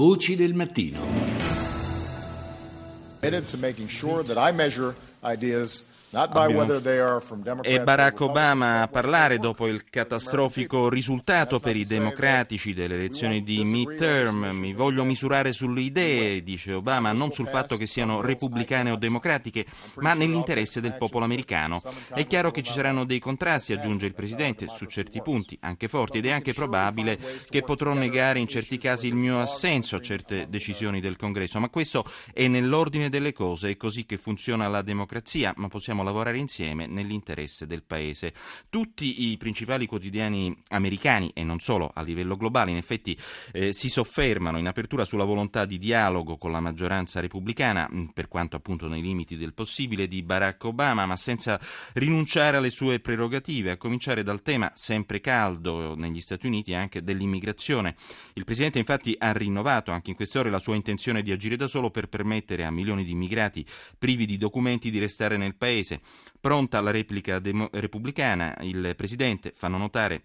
Voci del mattino. Committed to making sure that I measure ideas è Barack Obama a parlare dopo il catastrofico risultato per i democratici delle elezioni di midterm. Mi voglio misurare sulle idee, dice Obama, non sul fatto che siano repubblicane o democratiche, ma nell'interesse del popolo americano. È chiaro che ci saranno dei contrasti, aggiunge il Presidente, su certi punti, anche forti, ed è anche probabile che potrò negare in certi casi il mio assenso a certe decisioni del Congresso, ma questo è nell'ordine delle cose, è così che funziona la democrazia, ma possiamo possiamo lavorare insieme nell'interesse del Paese. Tutti i principali quotidiani americani, e non solo a livello globale, in effetti eh, si soffermano in apertura sulla volontà di dialogo con la maggioranza repubblicana, mm, per quanto appunto nei limiti del possibile, di Barack Obama, ma senza rinunciare alle sue prerogative, a cominciare dal tema sempre caldo negli Stati Uniti anche dell'immigrazione. Il Presidente infatti ha rinnovato anche in queste ore la sua intenzione di agire da solo per permettere a milioni di immigrati privi di documenti di restare nel Paese Paese. Pronta la replica demo- repubblicana, il Presidente fanno notare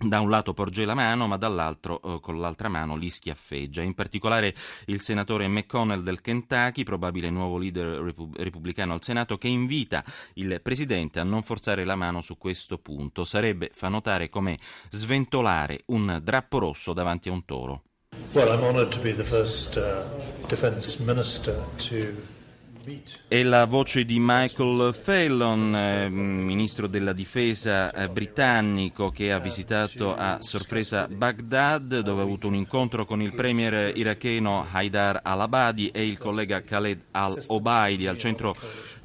da un lato porge la mano, ma dall'altro eh, con l'altra mano li schiaffeggia. In particolare il senatore McConnell del Kentucky, probabile nuovo leader repu- repubblicano al Senato, che invita il presidente a non forzare la mano su questo punto. Sarebbe, fa notare, come sventolare un drappo rosso davanti a un toro. Well, I'm honored to be the first uh, defense minister to è la voce di Michael Fallon, eh, ministro della difesa eh, britannico, che ha visitato a sorpresa Baghdad, dove ha avuto un incontro con il premier iracheno Haidar al-Abadi e il collega Khaled al-Obaidi al centro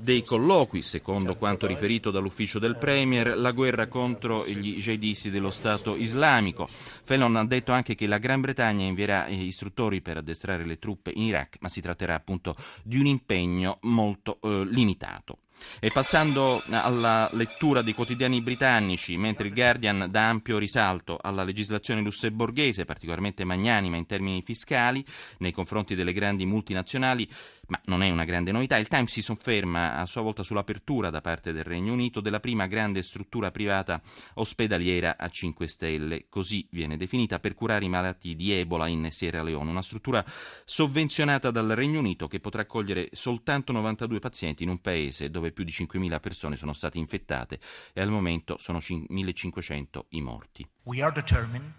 dei colloqui, secondo quanto riferito dall'ufficio del Premier, la guerra contro gli jihadisti dello Stato islamico. Fallon ha detto anche che la Gran Bretagna invierà istruttori per addestrare le truppe in Iraq, ma si tratterà appunto di un impegno molto eh, limitato. E passando alla lettura dei quotidiani britannici, mentre il Guardian dà ampio risalto alla legislazione lussemburghese, particolarmente magnanima in termini fiscali, nei confronti delle grandi multinazionali, ma non è una grande novità, il Times si sofferma a sua volta sull'apertura da parte del Regno Unito della prima grande struttura privata ospedaliera a 5 stelle, così viene definita, per curare i malati di Ebola in Sierra Leone, una struttura sovvenzionata dal Regno Unito che potrà accogliere soltanto 92 pazienti in un paese dove più di 5.000 persone sono state infettate e al momento sono 1.500 i morti. We are determined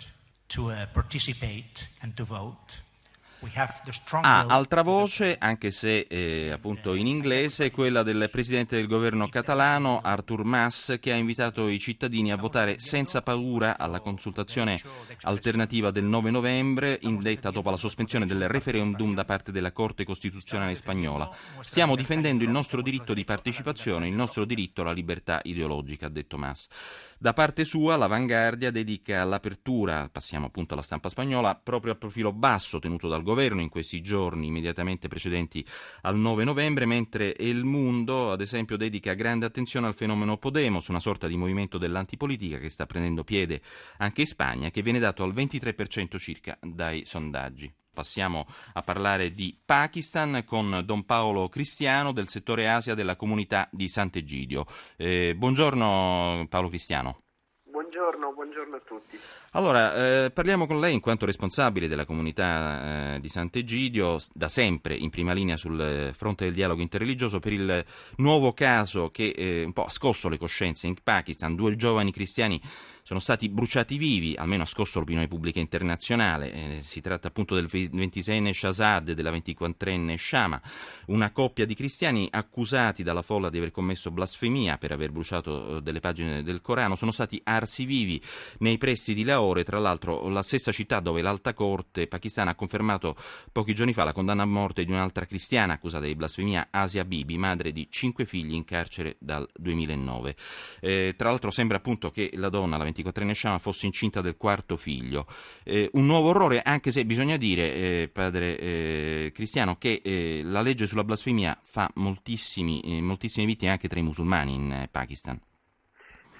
to uh, participate and to vote Ah, altra voce, anche se eh, appunto in inglese, quella del presidente del governo catalano Artur Mas che ha invitato i cittadini a votare senza paura alla consultazione alternativa del 9 novembre indetta dopo la sospensione del referendum da parte della Corte Costituzionale spagnola. Stiamo difendendo il nostro diritto di partecipazione, il nostro diritto alla libertà ideologica, ha detto Mas. Da parte sua, l'Avanguardia dedica l'apertura, passiamo appunto alla stampa spagnola, proprio al profilo basso tenuto dal governo in questi giorni immediatamente precedenti al 9 novembre, mentre Il Mundo, ad esempio, dedica grande attenzione al fenomeno Podemos, una sorta di movimento dell'antipolitica che sta prendendo piede anche in Spagna, che viene dato al 23% circa dai sondaggi. Passiamo a parlare di Pakistan con Don Paolo Cristiano del settore Asia della comunità di Sant'Egidio. Eh, buongiorno Paolo Cristiano. Buongiorno, buongiorno a tutti. Allora, eh, parliamo con lei in quanto responsabile della comunità eh, di Sant'Egidio, da sempre in prima linea sul fronte del dialogo interreligioso, per il nuovo caso che eh, un po' ha scosso le coscienze in Pakistan. Due giovani cristiani sono stati bruciati vivi, almeno ha scosso l'opinione pubblica internazionale. Eh, si tratta appunto del 26enne Shazad e della 24enne Shama, una coppia di cristiani accusati dalla folla di aver commesso blasfemia per aver bruciato eh, delle pagine del Corano. Sono stati arsi vivi nei pressi di Lahore, tra l'altro la stessa città dove l'alta corte pakistana ha confermato pochi giorni fa la condanna a morte di un'altra cristiana accusata di blasfemia, Asia Bibi, madre di cinque figli in carcere dal 2009. Eh, tra l'altro sembra appunto che la donna, la 24enne Shama fosse incinta del quarto figlio. Eh, un nuovo orrore, anche se bisogna dire, eh, padre eh, Cristiano, che eh, la legge sulla blasfemia fa eh, moltissime vittime anche tra i musulmani in eh, Pakistan.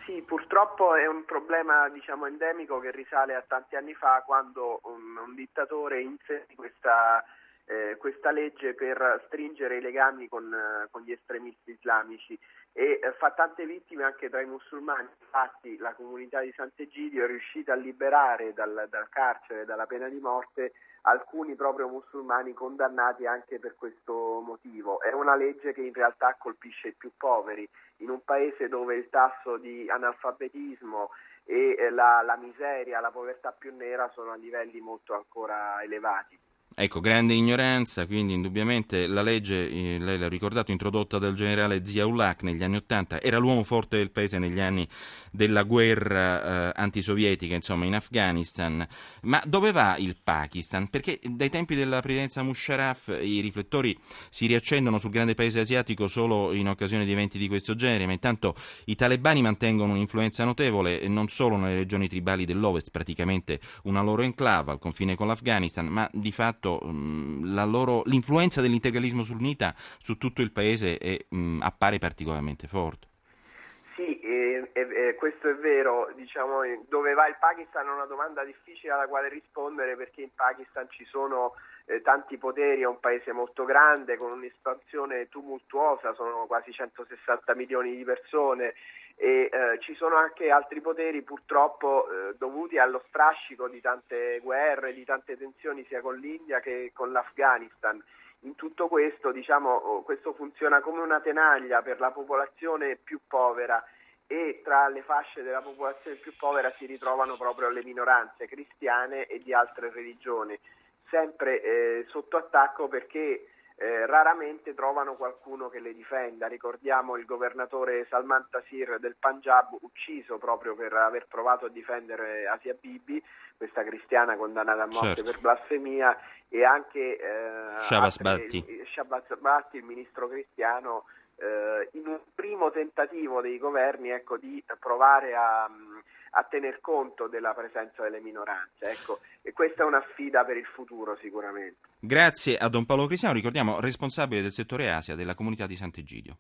Sì, purtroppo è un problema diciamo, endemico che risale a tanti anni fa quando un, un dittatore inserì questa eh, questa legge per stringere i legami con, con gli estremisti islamici e eh, fa tante vittime anche tra i musulmani. Infatti la comunità di Sant'Egidio è riuscita a liberare dal, dal carcere, dalla pena di morte, alcuni proprio musulmani condannati anche per questo motivo. È una legge che in realtà colpisce i più poveri. In un paese dove il tasso di analfabetismo e eh, la, la miseria, la povertà più nera sono a livelli molto ancora elevati. Ecco, grande ignoranza, quindi indubbiamente la legge, eh, lei l'ha ricordato, introdotta dal generale Ziaulak negli anni Ottanta, era l'uomo forte del paese negli anni della guerra eh, antisovietica, insomma, in Afghanistan. Ma dove va il Pakistan? Perché dai tempi della presidenza Musharraf i riflettori si riaccendono sul grande paese asiatico solo in occasione di eventi di questo genere, ma intanto i talebani mantengono un'influenza notevole non solo nelle regioni tribali dell'Ovest, praticamente una loro enclave al confine con l'Afghanistan, ma di fatto fatto mh, loro, l'influenza dell'integralismo sunnita su tutto il paese è, mh, appare particolarmente forte. Sì, eh, eh, questo è vero, diciamo, dove va il Pakistan è una domanda difficile alla quale rispondere perché in Pakistan ci sono eh, tanti poteri, è un paese molto grande con un'espansione tumultuosa, sono quasi 160 milioni di persone e eh, ci sono anche altri poteri purtroppo eh, dovuti allo strascico di tante guerre, di tante tensioni sia con l'India che con l'Afghanistan. In tutto questo, diciamo, oh, questo funziona come una tenaglia per la popolazione più povera e tra le fasce della popolazione più povera si ritrovano proprio le minoranze cristiane e di altre religioni, sempre eh, sotto attacco perché eh, raramente trovano qualcuno che le difenda. Ricordiamo il governatore Salman Tasir del Punjab ucciso proprio per aver provato a difendere Asia Bibi, questa cristiana condannata a morte certo. per blasfemia, e anche eh, Shabazz Bhatti. il, il ministro cristiano, eh, in un primo tentativo dei governi ecco, di provare a a tener conto della presenza delle minoranze. Ecco, e questa è una sfida per il futuro sicuramente. Grazie a Don Paolo Cristiano, ricordiamo responsabile del settore Asia della comunità di Sant'Egidio.